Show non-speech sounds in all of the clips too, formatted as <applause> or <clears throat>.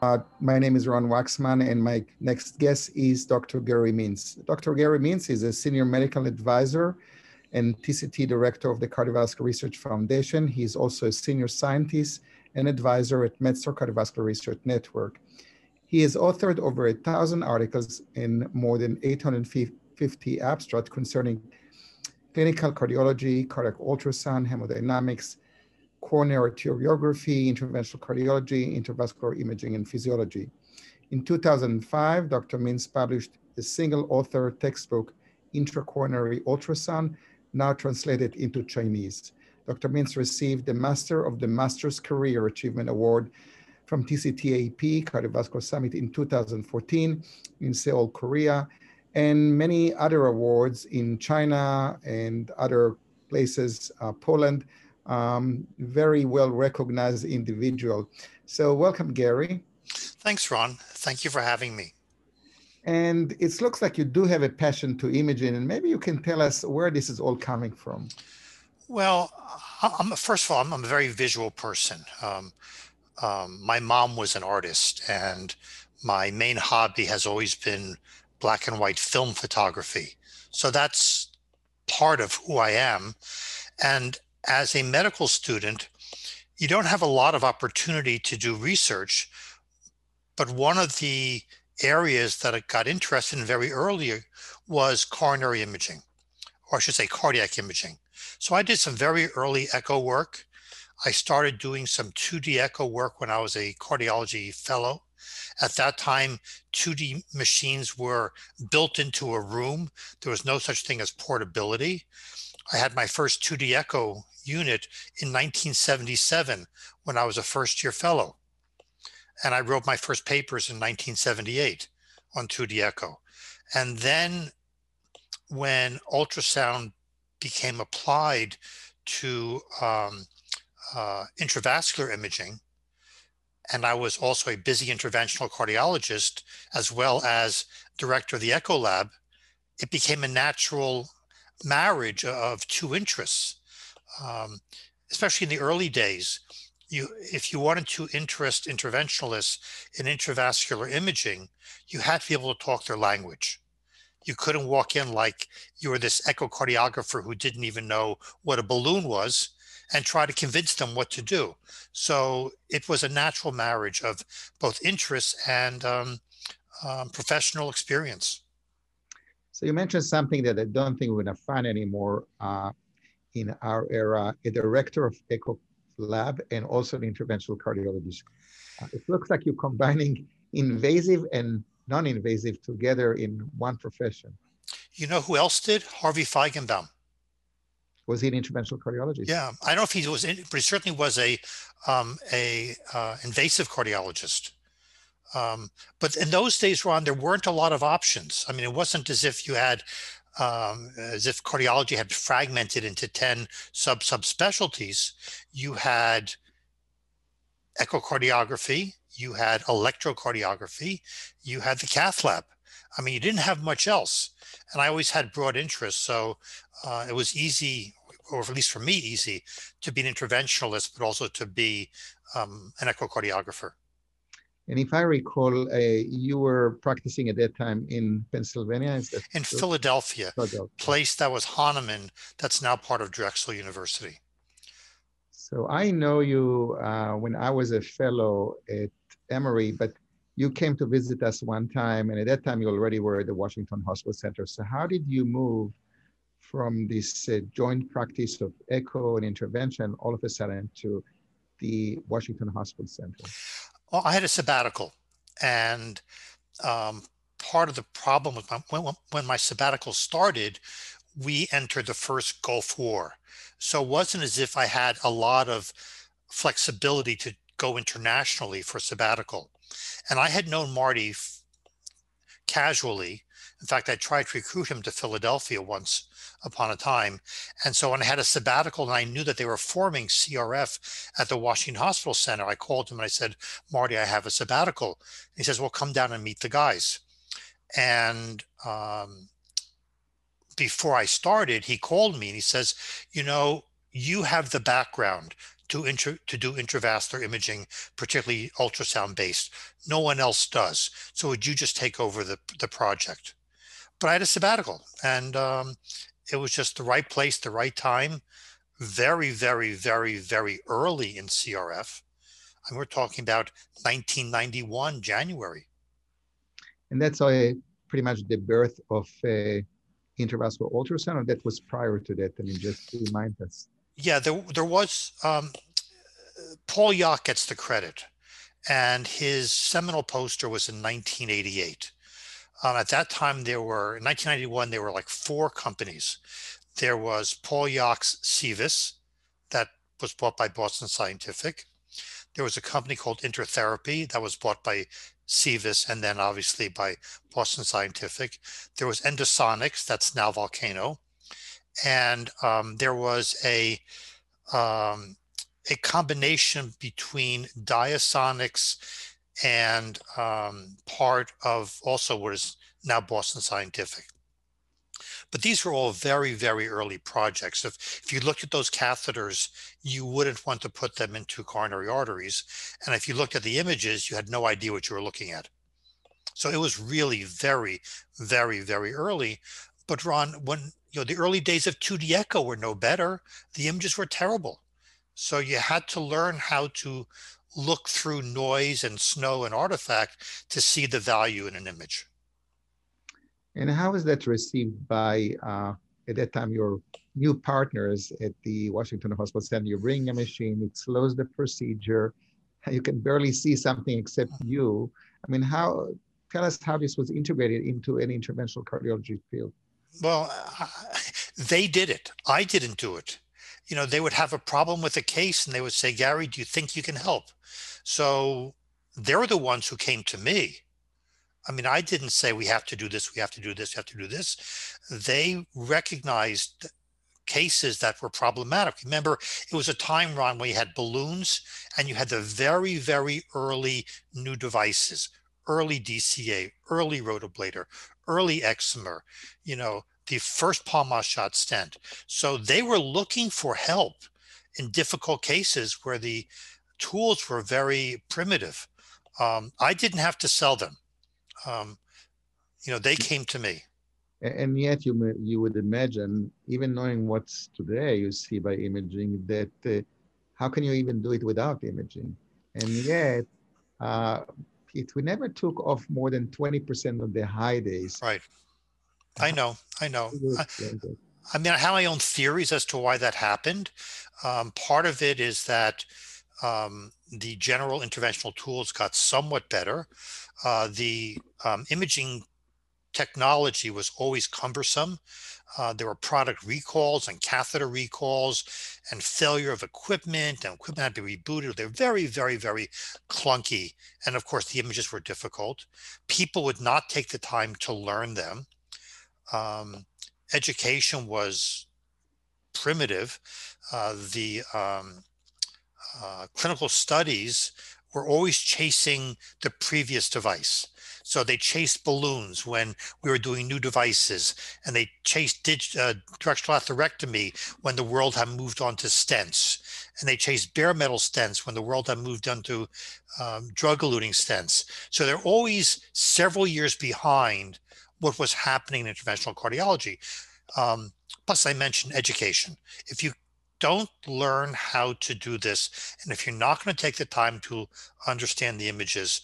Uh, my name is Ron Waksman, and my next guest is Dr. Gary Mintz. Dr. Gary Mintz is a senior medical advisor and TCT director of the Cardiovascular Research Foundation. He's also a senior scientist and advisor at MedStar Cardiovascular Research Network. He has authored over a thousand articles and more than 850 abstracts concerning clinical cardiology, cardiac ultrasound, hemodynamics, coronary arteriography, interventional cardiology, intravascular imaging, and physiology. In 2005, Dr. Mintz published a single author textbook, Intracoronary Ultrasound, now translated into Chinese. Dr. Mintz received the Master of the Master's Career Achievement Award from TCTAP Cardiovascular Summit in 2014 in Seoul, Korea, and many other awards in China and other places, uh, Poland, um, very well recognized individual. So welcome, Gary. Thanks, Ron. Thank you for having me. And it looks like you do have a passion to imaging, and maybe you can tell us where this is all coming from. Well, I'm, first of all, I'm, I'm a very visual person. Um, um, my mom was an artist, and my main hobby has always been black and white film photography. So that's part of who I am. And as a medical student, you don't have a lot of opportunity to do research. But one of the areas that I got interested in very early was coronary imaging, or I should say cardiac imaging. So I did some very early echo work. I started doing some 2D echo work when I was a cardiology fellow. At that time, 2D machines were built into a room. There was no such thing as portability. I had my first 2D echo unit in 1977 when I was a first year fellow. And I wrote my first papers in 1978 on 2D echo. And then when ultrasound became applied to um, uh, intravascular imaging, and I was also a busy interventional cardiologist as well as director of the Echo Lab, it became a natural marriage of two interests um, especially in the early days, you if you wanted to interest interventionalists in intravascular imaging, you had to be able to talk their language. You couldn't walk in like you were this echocardiographer who didn't even know what a balloon was and try to convince them what to do. So it was a natural marriage of both interests and um, um, professional experience. So you mentioned something that I don't think we're going to find anymore. Uh, in our era, a director of Echo Lab and also an interventional cardiologist. Uh, it looks like you're combining invasive and non-invasive together in one profession. You know who else did? Harvey Feigenbaum. Was he an interventional cardiologist? Yeah, I don't know if he was, in, but he certainly was a um, a uh, invasive cardiologist. Um, but in those days, Ron, there weren't a lot of options. I mean, it wasn't as if you had um, as if cardiology had fragmented into 10 sub subspecialties, you had echocardiography, you had electrocardiography, you had the cath lab. I mean, you didn't have much else. And I always had broad interests. So uh, it was easy, or at least for me, easy to be an interventionalist, but also to be um, an echocardiographer. And if I recall, uh, you were practicing at that time in Pennsylvania. in Philadelphia, Philadelphia, place that was Hahnemann, that's now part of Drexel University. So I know you uh, when I was a fellow at Emory, but you came to visit us one time, and at that time you already were at the Washington Hospital Center. So how did you move from this uh, joint practice of echo and intervention all of a sudden to the Washington Hospital Center? Well, I had a sabbatical, and um, part of the problem with my, when, when my sabbatical started, we entered the first Gulf War. So it wasn't as if I had a lot of flexibility to go internationally for sabbatical. And I had known Marty casually. In fact, I tried to recruit him to Philadelphia once upon a time. And so when I had a sabbatical and I knew that they were forming CRF at the Washington Hospital Center, I called him and I said, Marty, I have a sabbatical. he says, well, come down and meet the guys. And um, before I started, he called me and he says, you know, you have the background to intro, to do intravascular imaging, particularly ultrasound based. No one else does. So would you just take over the, the project? But I had a sabbatical and um, it was just the right place, the right time. Very, very, very, very early in CRF. And we're talking about 1991, January. And that's uh, pretty much the birth of uh, intravascular ultrasound, or that was prior to that? I mean, just to remind us. Yeah, there, there was, um, Paul Yock gets the credit, and his seminal poster was in 1988. Um, at that time, there were, in 1991, there were like four companies. There was Paul Yock's CVIS, that was bought by Boston Scientific. There was a company called Intertherapy that was bought by CVIS and then obviously by Boston Scientific. There was Endosonics, that's now Volcano. And um, there was a um, a combination between Diasonics and um, part of also what is now Boston Scientific. But these were all very, very early projects. If, if you looked at those catheters, you wouldn't want to put them into coronary arteries. And if you looked at the images, you had no idea what you were looking at. So it was really very, very, very early. But Ron, when you know the early days of 2D echo were no better, the images were terrible. So you had to learn how to look through noise and snow and artifact to see the value in an image. And how is that received by, uh, at that time, your new partners at the Washington Hospital Center? You bring a machine, it slows the procedure, <laughs> you can barely see something except you. I mean, how, tell us how this was integrated into an interventional cardiology field. Well, <laughs> they did it. I didn't do it. You know, they would have a problem with a case and they would say, Gary, do you think you can help? So they're the ones who came to me I mean, I didn't say we have to do this, we have to do this, we have to do this. They recognized cases that were problematic. Remember, it was a time, Ron, when you had balloons and you had the very, very early new devices, early DCA, early rotablator, early excimer, you know, the first Palmaz-Schatz stent. So they were looking for help in difficult cases where the tools were very primitive. Um, I didn't have to sell them um, you know, they came to me. And yet, you you would imagine, even knowing what's today you see by imaging, that uh, how can you even do it without imaging? And yet, uh, it we never took off more than twenty percent of the high days. Right. I know. I know. I, I, mean, I have my own theories as to why that happened. Um, part of it is that um, the general interventional tools got somewhat better. Uh, the um, imaging technology was always cumbersome. Uh, there were product recalls and catheter recalls and failure of equipment and equipment had to be rebooted. They're very, very, very clunky. And of course, the images were difficult. People would not take the time to learn them. Um, education was primitive. Uh, the um, uh, clinical studies were always chasing the previous device. So they chased balloons when we were doing new devices, and they chased dig, uh, directional atherectomy when the world had moved on to stents, and they chased bare metal stents when the world had moved on to um, drug-eluting stents. So they're always several years behind what was happening in interventional cardiology. Um, plus, I mentioned education. If you don't learn how to do this. And if you're not going to take the time to understand the images,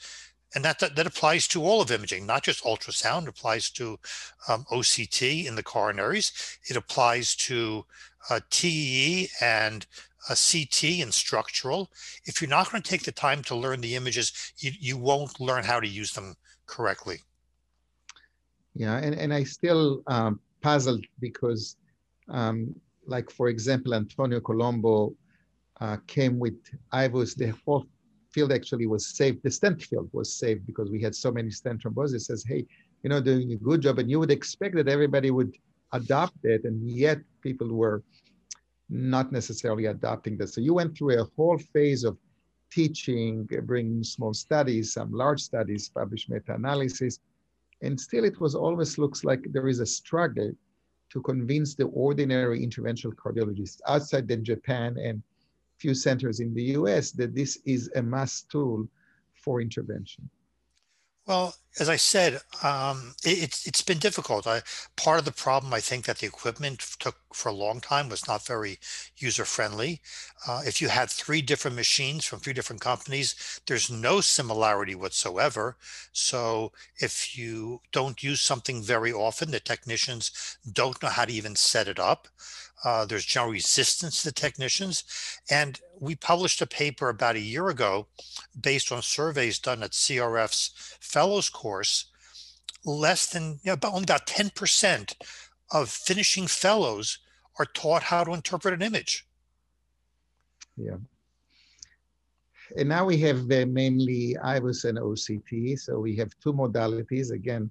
and that, that, that applies to all of imaging, not just ultrasound, applies to um, OCT in the coronaries. It applies to uh, TEE and uh, CT and structural. If you're not going to take the time to learn the images, you, you won't learn how to use them correctly. Yeah, and, and I still um, puzzled because um, like for example, Antonio Colombo uh, came with i was the whole field actually was saved. The stent field was saved because we had so many stent thrombosis. Says, hey, you know, doing a good job, and you would expect that everybody would adopt it, and yet people were not necessarily adopting this. So you went through a whole phase of teaching, bringing small studies, some large studies, published meta-analysis, and still it was always looks like there is a struggle to convince the ordinary interventional cardiologists outside than Japan and few centers in the US that this is a must tool for intervention? Well, as I said, um, it, it's it's been difficult. I, part of the problem, I think, that the equipment took for a long time was not very user friendly. Uh, if you had three different machines from three different companies, there's no similarity whatsoever. So if you don't use something very often, the technicians don't know how to even set it up. Uh, there's general resistance to technicians. And we published a paper about a year ago based on surveys done at CRF's fellows course. Less than, you know, about, only about 10% of finishing fellows are taught how to interpret an image. Yeah. And now we have mainly IVUS and OCT. So we have two modalities. Again,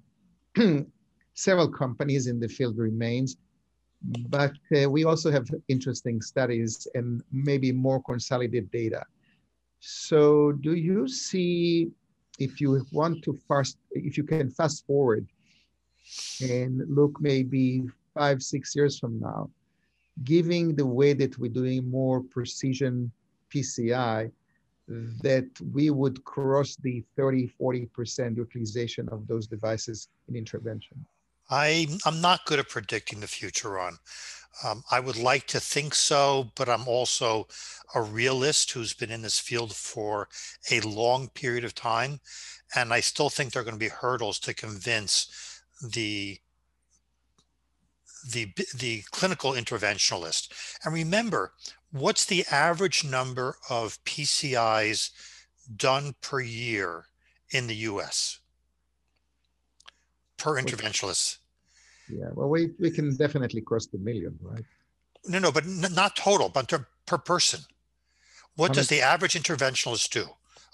<clears throat> several companies in the field remains but uh, we also have interesting studies and maybe more consolidated data. So do you see, if you want to fast, if you can fast forward and look maybe five, six years from now, giving the way that we're doing more precision PCI, that we would cross the 30, 40% utilization of those devices in intervention? I, I'm not good at predicting the future on. Um, I would like to think so, but I'm also a realist who's been in this field for a long period of time. And I still think there are going to be hurdles to convince the the the clinical interventionalist. And remember, what's the average number of PCIs done per year in the US? Per interventionalist. Yeah, well, we, we can definitely cross the million, right? No, no, but n- not total, but per person. What How does the average interventionalist do?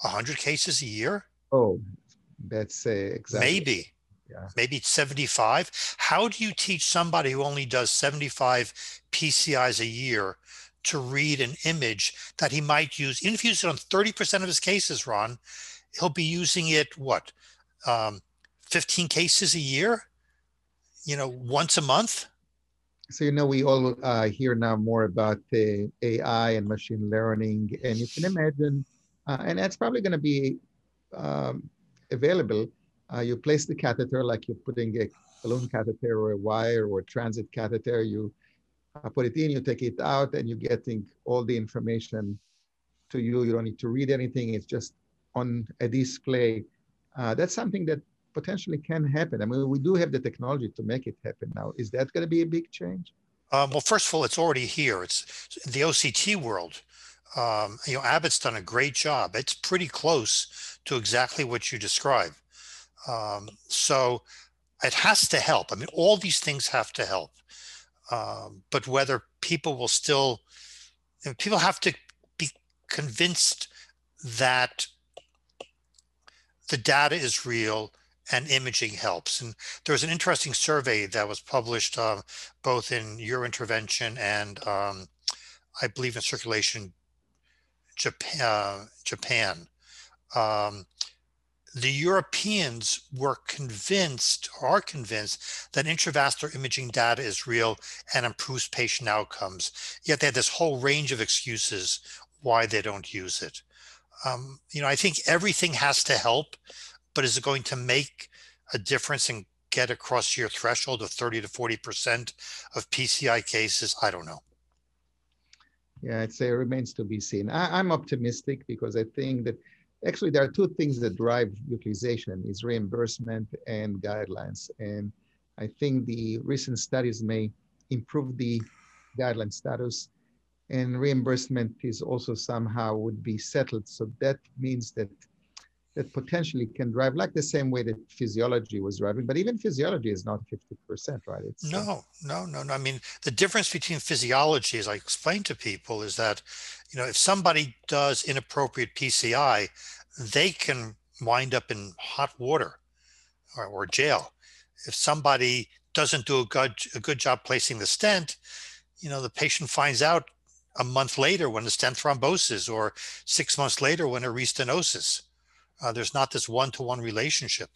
100 cases a year? Oh, that's uh, exactly. Maybe. Yeah. Maybe 75. How do you teach somebody who only does 75 PCIs a year to read an image that he might use? Even if he uses it on 30% of his cases, Ron, he'll be using it, what, um, 15 cases a year, you know, once a month. So, you know, we all uh, hear now more about the AI and machine learning, and you can imagine, uh, and that's probably going to be um, available. Uh, you place the catheter like you're putting a balloon catheter or a wire or a transit catheter. You uh, put it in, you take it out, and you're getting all the information to you. You don't need to read anything. It's just on a display. Uh, that's something that potentially can happen. I mean, we do have the technology to make it happen now. Is that going to be a big change? Um, well, first of all, it's already here. It's the OCT world. Um, you know, Abbott's done a great job. It's pretty close to exactly what you describe. Um, so it has to help. I mean, all these things have to help. Um, but whether people will still, you know, people have to be convinced that the data is real and imaging helps. And there was an interesting survey that was published uh, both in Eurointervention and um, I believe in Circulation Japan. Uh, Japan. Um, the Europeans were convinced, or are convinced, that intravascular imaging data is real and improves patient outcomes. Yet they had this whole range of excuses why they don't use it. Um, you know, I think everything has to help but is it going to make a difference and get across your threshold of 30 to 40% of PCI cases? I don't know. Yeah, I'd say it remains to be seen. I, am optimistic because I think that actually there are two things that drive utilization is reimbursement and guidelines. And I think the recent studies may improve the guideline status and reimbursement is also somehow would be settled. So that means that that potentially can drive like the same way that physiology was driving but even physiology is not 50% right? It's uh, no no no. No i mean the difference between physiology as i explain to people is that you know if somebody does inappropriate pci they can wind up in hot water or, or jail. If somebody doesn't do a good a good job placing the stent you know the patient finds out a month later when the stent thrombosis or six months later when a restenosis uh, there's not this one-to-one relationship.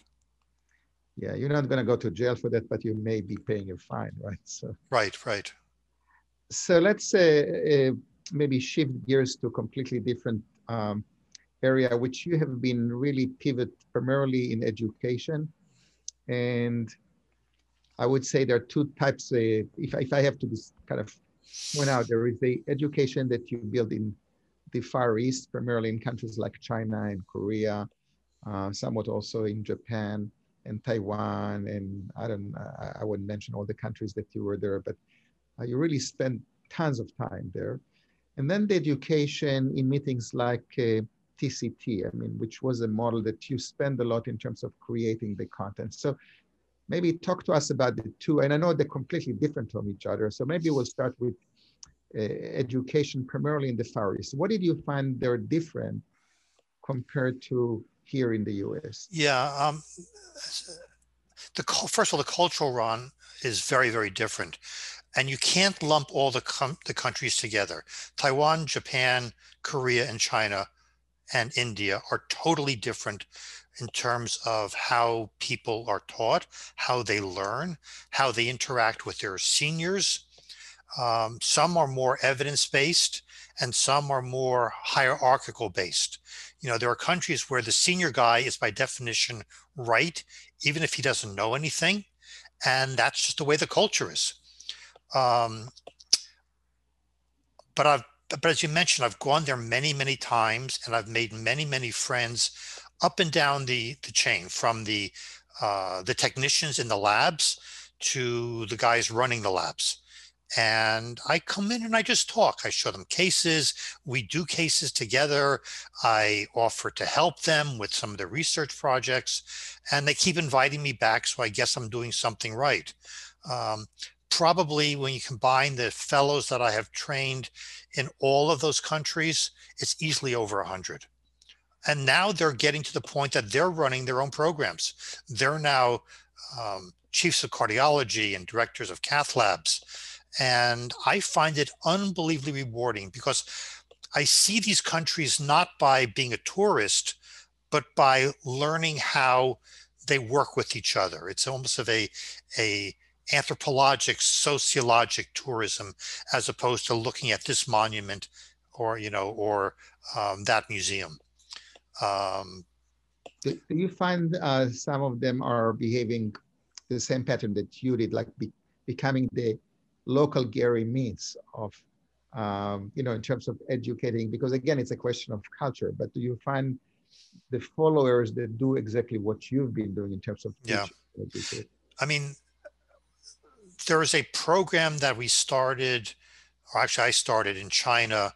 yeah, you're not going to go to jail for that, but you may be paying a fine, right? <laughs> So right, right. So let's uh, uh, maybe shift gears to a completely different um, area, which you have been really pivot primarily in education, and I would say there are two types. Uh, if if I have to kind of point out, there is the education that you build in the Far East, primarily in countries like China and Korea, uh, somewhat also in Japan and Taiwan, and I don't, I, wouldn't mention all the countries that you were there, but uh, you really spent tons of time there. And then the education in meetings like uh, TCT, I mean, which was a model that you spend a lot in terms of creating the content. So maybe talk to us about the two, and I know they're completely different from each other. So maybe we'll start with education primarily in the Far East. What did you find they're different compared to here in the US? Yeah. Um, the first of all, the cultural run is very, very different, and you can't lump all the com- the countries together. Taiwan, Japan, Korea, and China, and India are totally different in terms of how people are taught, how they learn, how they interact with their seniors. Um, some are more evidence based, and some are more hierarchical based. You know, there are countries where the senior guy is by definition right, even if he doesn't know anything. And that's just the way the culture is. Um, but I've, but as you mentioned, I've gone there many, many times and I've made many, many friends up and down the, the chain from the, uh, the technicians in the labs to the guys running the labs and I come in and I just talk. I show them cases. We do cases together. I offer to help them with some of the research projects, and they keep inviting me back. So I guess I'm doing something right. Um, probably when you combine the fellows that I have trained in all of those countries, it's easily over 100. And now they're getting to the point that they're running their own programs. They're now um, chiefs of cardiology and directors of cath labs and I find it unbelievably rewarding because I see these countries not by being a tourist, but by learning how they work with each other. It's almost of a, a anthropologic, sociologic tourism, as opposed to looking at this monument or, you know, or um, that museum. Um, do, do you find uh, some of them are behaving the same pattern that you did, like be, becoming the local Gary Mintz of, um, you know, in terms of educating, because again, it's a question of culture, but do you find the followers that do exactly what you've been doing in terms of yeah. I mean, there is a program that we started, or actually I started in China,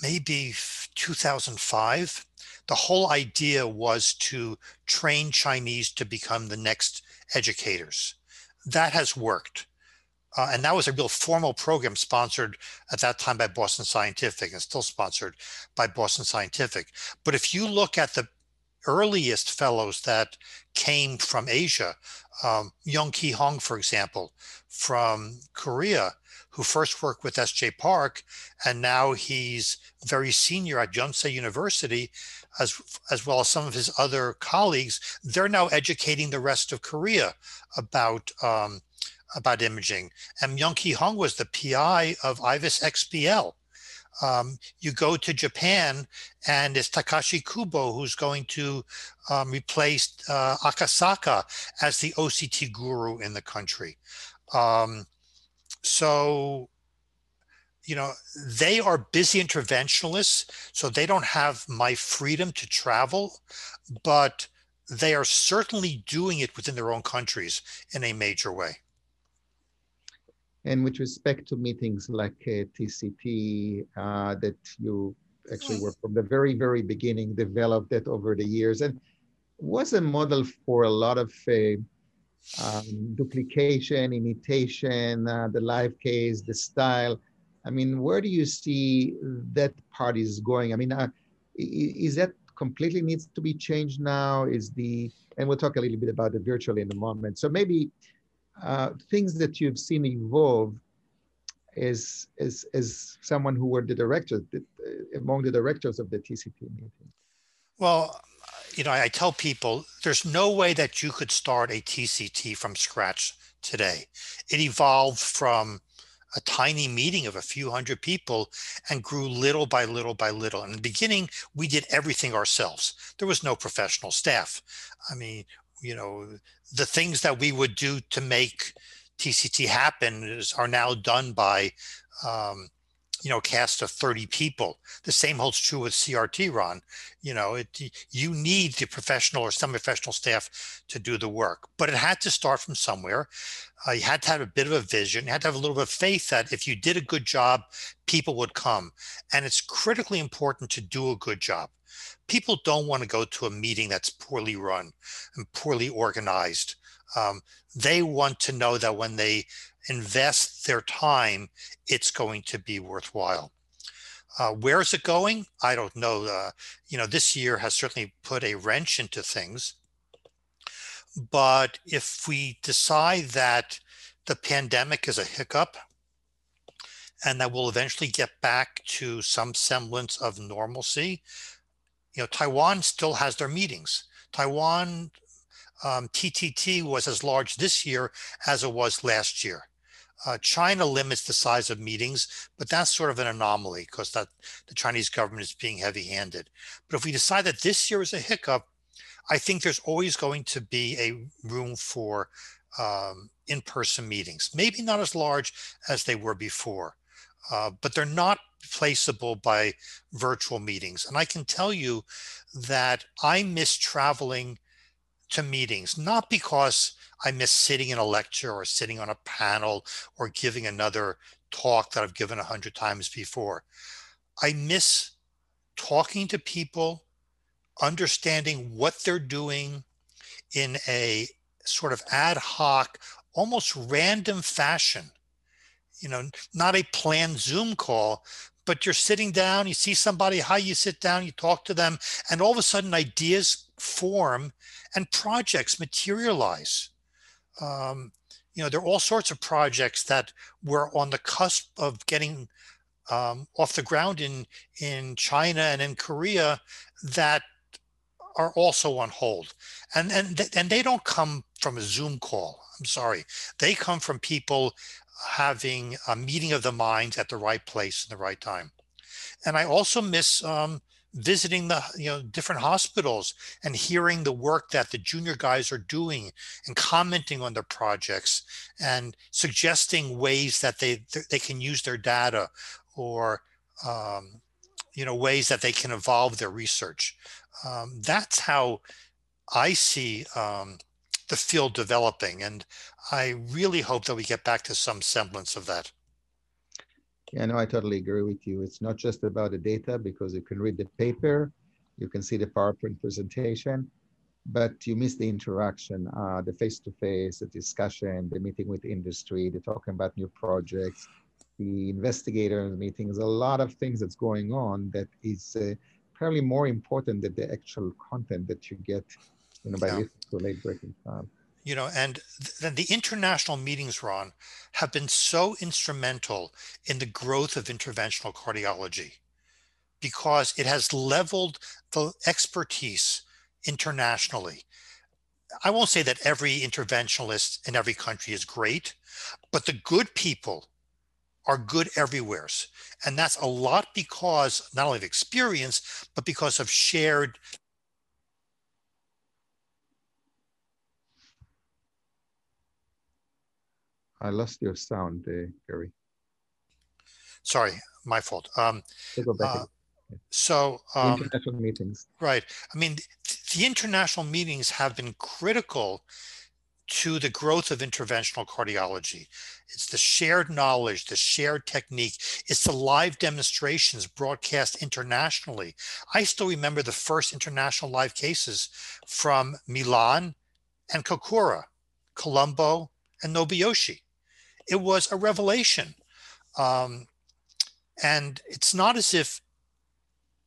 maybe 2005. The whole idea was to train Chinese to become the next educators. That has worked. Uh, and that was a real formal program sponsored at that time by Boston Scientific and still sponsored by Boston Scientific. But if you look at the earliest fellows that came from Asia, um, Myung Ki Hong, for example, from Korea, who first worked with S.J. Park, and now he's very senior at Yonsei University, as as well as some of his other colleagues. They're now educating the rest of Korea about um, about imaging. And Myung Ki Hong was the PI of IVUS-XPL. Um, you go to Japan, and it's Takashi Kubo who's going to um, replace uh, Akasaka as the OCT guru in the country. Um, so, you know, they are busy interventionalists, so they don't have my freedom to travel, but they are certainly doing it within their own countries in a major way. And with respect to meetings like uh, TCT uh, that you actually were from the very, very beginning, developed that over the years, and was a model for a lot of uh, um, duplication, imitation, uh, the live case, the style. I mean, where do you see that part is going? I mean, uh, is that completely needs to be changed now? Is the and we'll talk a little bit about the virtual in a moment. So maybe uh, things that you've seen evolve as, as, as someone who were the director, among the directors of the TCT meeting? Well, you know, I tell people there's no way that you could start a TCT from scratch today. It evolved from a tiny meeting of a few hundred people and grew little by little by little. In the beginning, we did everything ourselves. There was no professional staff. I mean, you know, the things that we would do to make TCT happen is, are now done by um, you know, cast of 30 people. The same holds true with CRT, Ron. You know, it, you need the professional or semi-professional staff to do the work, but it had to start from somewhere. Uh, you had to have a bit of a vision. You had to have a little bit of faith that if you did a good job, people would come. And it's critically important to do a good job. People don't want to go to a meeting that's poorly run and poorly organized. Um, they want to know that when they invest their time, it's going to be worthwhile. Uh, where is it going? I don't know. Uh, you know, this year has certainly put a wrench into things. But if we decide that the pandemic is a hiccup and that we'll eventually get back to some semblance of normalcy, you know, Taiwan still has their meetings. Taiwan um, TTT was as large this year as it was last year. Uh, China limits the size of meetings, but that's sort of an anomaly because that the Chinese government is being heavy-handed. But if we decide that this year is a hiccup, I think there's always going to be a room for um, in-person meetings. Maybe not as large as they were before, uh, but they're not replaceable by virtual meetings. And I can tell you that I miss traveling to meetings, not because I miss sitting in a lecture or sitting on a panel or giving another talk that I've given a hundred times before. I miss talking to people, understanding what they're doing in a sort of ad hoc, almost random fashion. You know, not a planned Zoom call, but you're sitting down, you see somebody, how you sit down, you talk to them, and all of a sudden ideas form and projects materialize. Um, you know, there are all sorts of projects that were on the cusp of getting um, off the ground in in China and in Korea that are also on hold, and and and they don't come from a Zoom call. I'm sorry, they come from people having a meeting of the minds at the right place in the right time. And I also miss um, visiting the you know different hospitals and hearing the work that the junior guys are doing and commenting on their projects and suggesting ways that they they can use their data or um, you know ways that they can evolve their research um, that's how i see um, the field developing and i really hope that we get back to some semblance of that yeah, no, I totally agree with you. It's not just about the data because you can read the paper, you can see the PowerPoint presentation, but you miss the interaction, uh, the face-to-face, the discussion, the meeting with industry, the talking about new projects, the investigator meetings, a lot of things that's going on that is uh, probably more important than the actual content that you get, you know, by yeah. to late breaking time you know, and then the international meetings, Ron, have been so instrumental in the growth of interventional cardiology because it has leveled the expertise internationally. I won't say that every interventionalist in every country is great, but the good people are good everywhere. And that's a lot because not only of experience, but because of shared I lost your sound, uh, Gary. Sorry, my fault. Um, go back uh, so um, international meetings, right? I mean, the international meetings have been critical to the growth of interventional cardiology. It's the shared knowledge, the shared technique. It's the live demonstrations broadcast internationally. I still remember the first international live cases from Milan and Kokura, Colombo and Nobuyoshi it was a revelation. Um, and it's not as if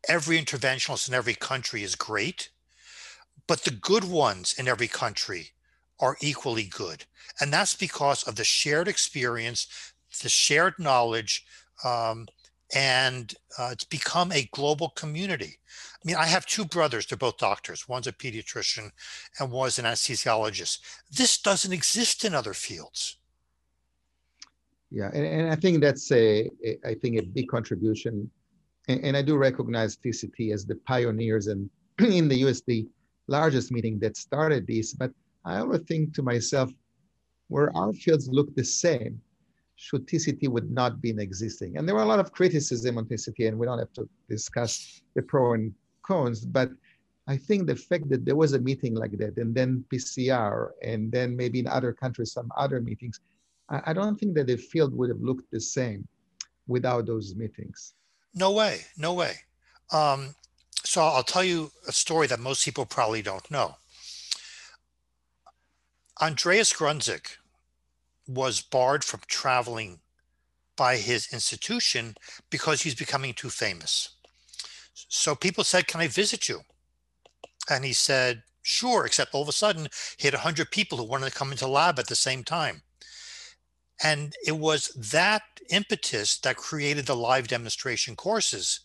every interventionalist in every country is great, but the good ones in every country are equally good. And that's because of the shared experience, the shared knowledge, um, and uh, it's become a global community. I mean, I have two brothers, they're both doctors. One's a pediatrician and one's an anesthesiologist. This doesn't exist in other fields. Yeah, and, and I think that's a, a, I think a big contribution. And, and I do recognize TCT as the pioneers and <clears throat> in the US, the largest meeting that started this. But I always think to myself, where our fields look the same, should TCT would not been existing. And there were a lot of criticism on TCT, and we don't have to discuss the pro and cons, but I think the fact that there was a meeting like that, and then PCR, and then maybe in other countries, some other meetings, I, I don't think that the field would have looked the same without those meetings. No way, no way. Um, so I'll tell you a story that most people probably don't know. Andreas Gruentzig, was barred from traveling by his institution because he's becoming too famous. So people said, Can I visit you? And he said, Sure, except all of a sudden he had 100 people who wanted to come into lab at the same time. And it was that impetus that created the live demonstration courses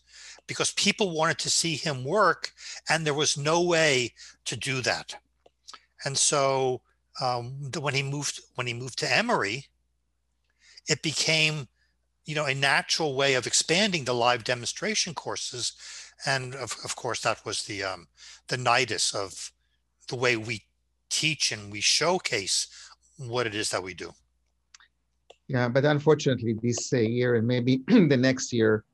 because people wanted to see him work and there was no way to do that. And so um, when he moved when he moved to Emory, it became you know a natural way of expanding the live demonstration courses, and of, of course that was the um, the nidus of the way we teach and we showcase what it is that we do. Yeah, but unfortunately, this uh, year and maybe <clears throat> the next year,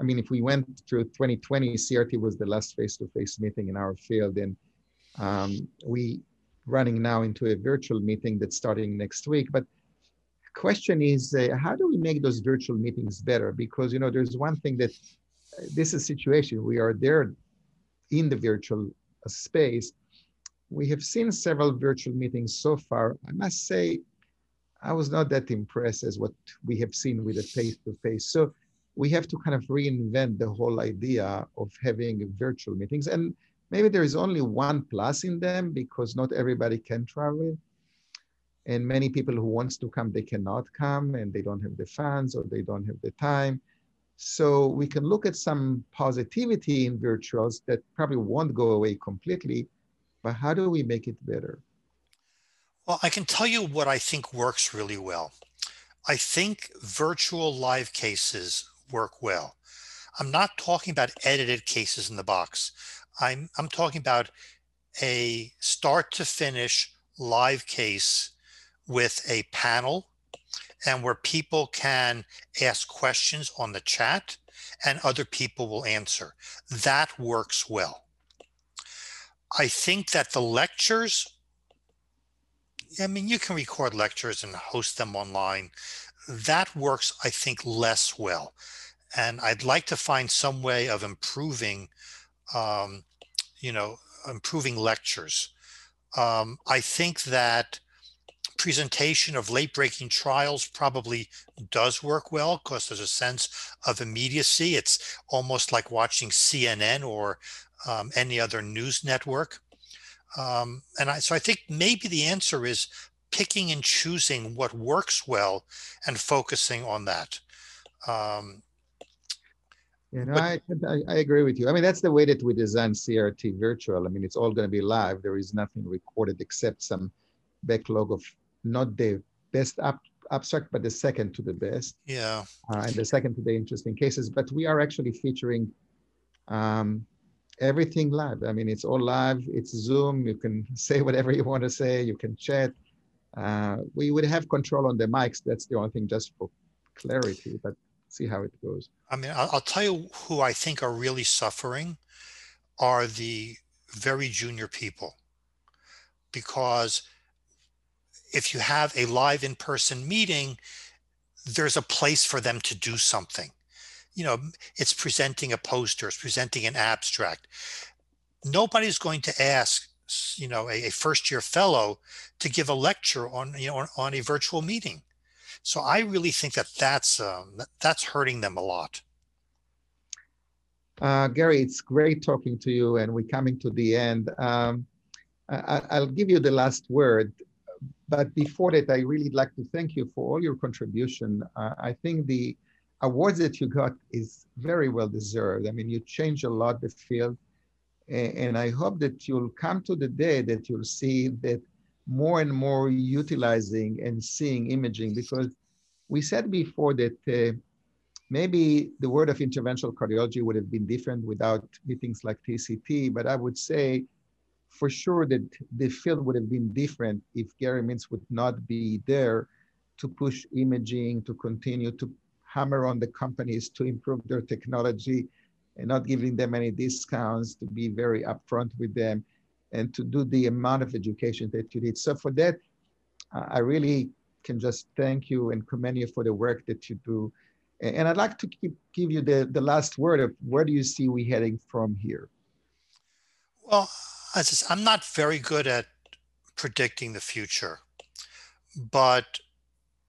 I mean, if we went through 2020, CRT was the last face-to-face meeting in our field, and um, we running now into a virtual meeting that's starting next week. But question is, uh, how do we make those virtual meetings better? Because you know, there's one thing that uh, this is a situation we are there in the virtual uh, space. We have seen several virtual meetings so far. I must say, I was not that impressed as what we have seen with a face-to-face. So we have to kind of reinvent the whole idea of having virtual meetings. And maybe there is only one plus in them because not everybody can travel and many people who wants to come they cannot come and they don't have the funds or they don't have the time so we can look at some positivity in virtuals that probably won't go away completely but how do we make it better well i can tell you what i think works really well i think virtual live cases work well i'm not talking about edited cases in the box I'm, I'm talking about a start to finish live case with a panel and where people can ask questions on the chat and other people will answer. That works well. I think that the lectures, I mean, you can record lectures and host them online. That works, I think, less well. And I'd like to find some way of improving um, you know, improving lectures. Um, I think that presentation of late breaking trials probably does work well because there's a sense of immediacy. It's almost like watching CNN or um, any other news network. Um, and I, so I think maybe the answer is picking and choosing what works well and focusing on that. Um, you know, I, I, I agree with you. I mean, that's the way that we design CRT virtual. I mean, it's all going to be live. There is nothing recorded except some backlog of not the best ab- abstract, but the second to the best. Yeah. Uh, and the second to the interesting cases. But we are actually featuring um, everything live. I mean, it's all live. It's Zoom. You can <laughs> say whatever you want to say. You can chat. Uh, we would have control on the mics. That's the only thing, just for clarity. But see how it goes. I mean, I'll, I'll tell you who I think are really suffering are the very junior people. Because if you have a live in person meeting, there's a place for them to do something. You know, it's presenting a poster, it's presenting an abstract. Nobody's going to ask, you know, a, a first year fellow to give a lecture on, you know, on, on a virtual meeting. So I really think that that's um, that's hurting them a lot. Uh, Gary, it's great talking to you, and we're coming to the end. Um, I, I'll give you the last word, but before that, I really like to thank you for all your contribution. Uh, I think the awards that you got is very well deserved. I mean, you change a lot the field. And I hope that you'll come to the day that you'll see that more and more utilizing and seeing imaging because we said before that uh, maybe the word of interventional cardiology would have been different without meetings like TCT, but I would say for sure that the field would have been different if Gary Mintz would not be there to push imaging, to continue to hammer on the companies to improve their technology and not giving them any discounts, to be very upfront with them and to do the amount of education that you need. So for that, I really can just thank you and commend you for the work that you do. And I'd like to keep, give you the, the last word of where do you see we heading from here? Well, I'm not very good at predicting the future, but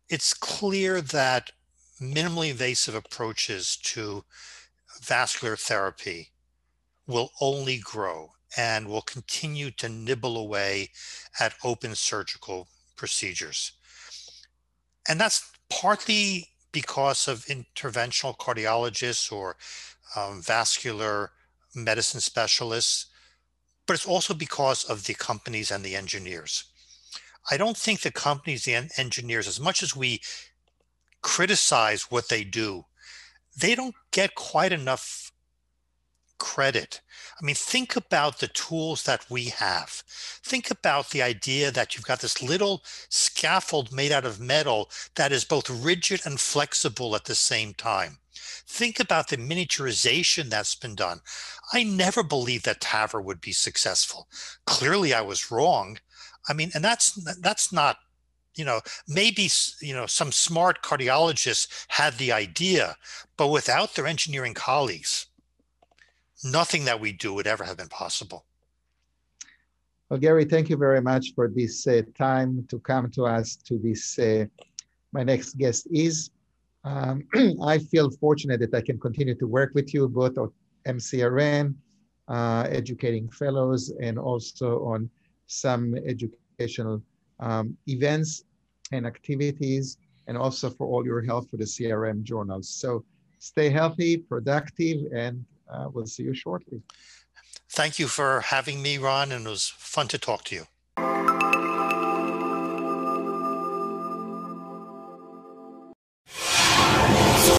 it's clear that minimally invasive approaches to vascular therapy will only grow and will continue to nibble away at open surgical procedures. And that's partly because of interventional cardiologists or um, vascular medicine specialists, but it's also because of the companies and the engineers. I don't think the companies and engineers, as much as we criticize what they do, they don't get quite enough credit. I mean, think about the tools that we have. Think about the idea that you've got this little scaffold made out of metal that is both rigid and flexible at the same time. Think about the miniaturization that's been done. I never believed that TAVR would be successful. Clearly, I was wrong. I mean, and that's that's not you know, maybe, you know, some smart cardiologists had the idea, but without their engineering colleagues, nothing that we do would ever have been possible. Well, Gary, thank you very much for this uh, time to come to us to this. Uh, my next guest is. Um, <clears throat> I feel fortunate that I can continue to work with you both on MCRN, uh, educating fellows, and also on some educational um, events and activities, and also for all your help for the CRM journals. So stay healthy, productive, and uh, we'll see you shortly. Thank you for having me, Ron, and it was fun to talk to you.